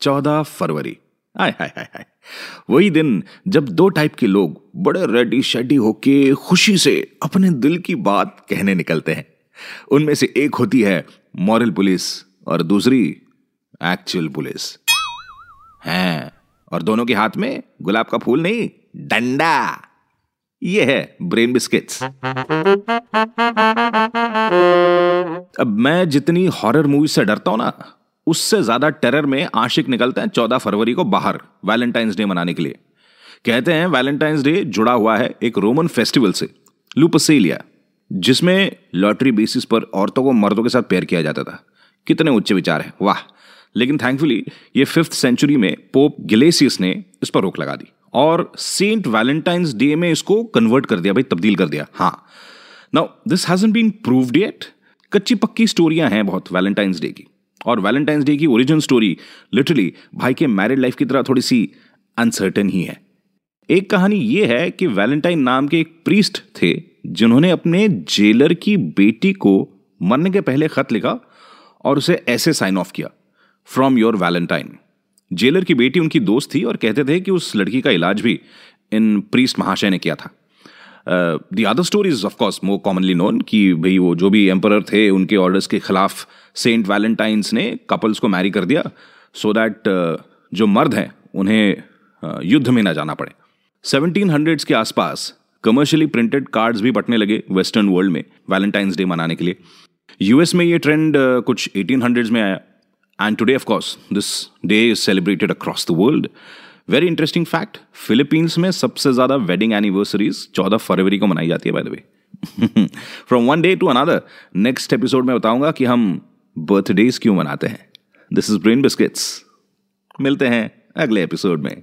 चौदह फरवरी। आय हाय हाय हाय। वही दिन जब दो टाइप के लोग बड़े रेडी शेडी होके खुशी से अपने दिल की बात कहने निकलते हैं। उनमें से एक होती है मॉरल पुलिस और दूसरी एक्चुअल पुलिस हैं, और दोनों के हाथ में गुलाब का फूल नहीं, डंडा। ये है ब्रेन बिस्किट्स अब मैं जितनी हॉरर मूवी से डरता हूँ ना उससे ज़्यादा टेरर में आशिक निकलते हैं चौदह फरवरी को बाहर वैलेंटाइंस डे मनाने के लिए। कहते हैं वैलेंटाइंस डे जुड़ा हुआ है एक रोमन फेस्टिवल से लुपसेलिया जिसमें लॉटरी बेसिस पर औरतों को मर्दों के साथ पेयर किया जाता था। कितने उच्च विचार है, वाह। लेकिन थैंकफुली ये फिफ्थ सेंचुरी में पोप गिलेसियस ने इस पर रोक लगा दी और सेंट वैलेंटाइंस डे में इसको कन्वर्ट कर दिया, भाई, तब्दील कर दिया। हाँ। Now this hasn't been proved yet कच्ची पक्की स्टोरियाँ हैं बहुत वैलेंटाइंस डे की। और वैलेंटाइंस डे की ओरिजिन स्टोरी लिटरली भाई के मैरिड लाइफ की तरह थोड़ी सी अनसर्टन ही है। एक कहानी यह है कि वैलेंटाइन नाम के एक प्रीस्ट थे, जिन्होंने अपने जेलर की बेटी को मरने के पहले खत लिखा और उसे ऐसे साइन ऑफ़ किया फ्रॉम योर वैलेंटाइन जेलर की बेटी उनकी दोस्त थी और कहते थे कि उस लड़की का इलाज भी इन प्रीस्ट महाशय ने किया था। The other story is of course more commonly known कि भाई वो जो भी एम्पर थे उनके ऑर्डर्स के खिलाफ सेंट वैलेंटाइंस ने कपल्स को मैरी कर दिया सो so दैट uh, जो मर्द हैं उन्हें uh, युद्ध में ना जाना पड़े। सेवनटीन हंड्रेड्स के आसपास कमर्शियली प्रिंटेड कार्ड्स भी बटने लगे वेस्टर्न वर्ल्ड में वैलेंटाइंस डे मनाने के लिए। यूएस में ये ट्रेंड uh, कुछ एटीन हंड्रेड्स में आया। And today of course this day is celebrated across the world very interesting fact Philippines में सबसे ज़्यादा वेडिंग एनिवर्सरीज चौदह फरवरी को मनाई जाती है by the way from one day to another next episode में बताऊँगा कि हम बर्थडेज क्यों मनाते हैं. दिस इज़ ब्रेन बिस्किट्स मिलते हैं अगले एपिसोड में.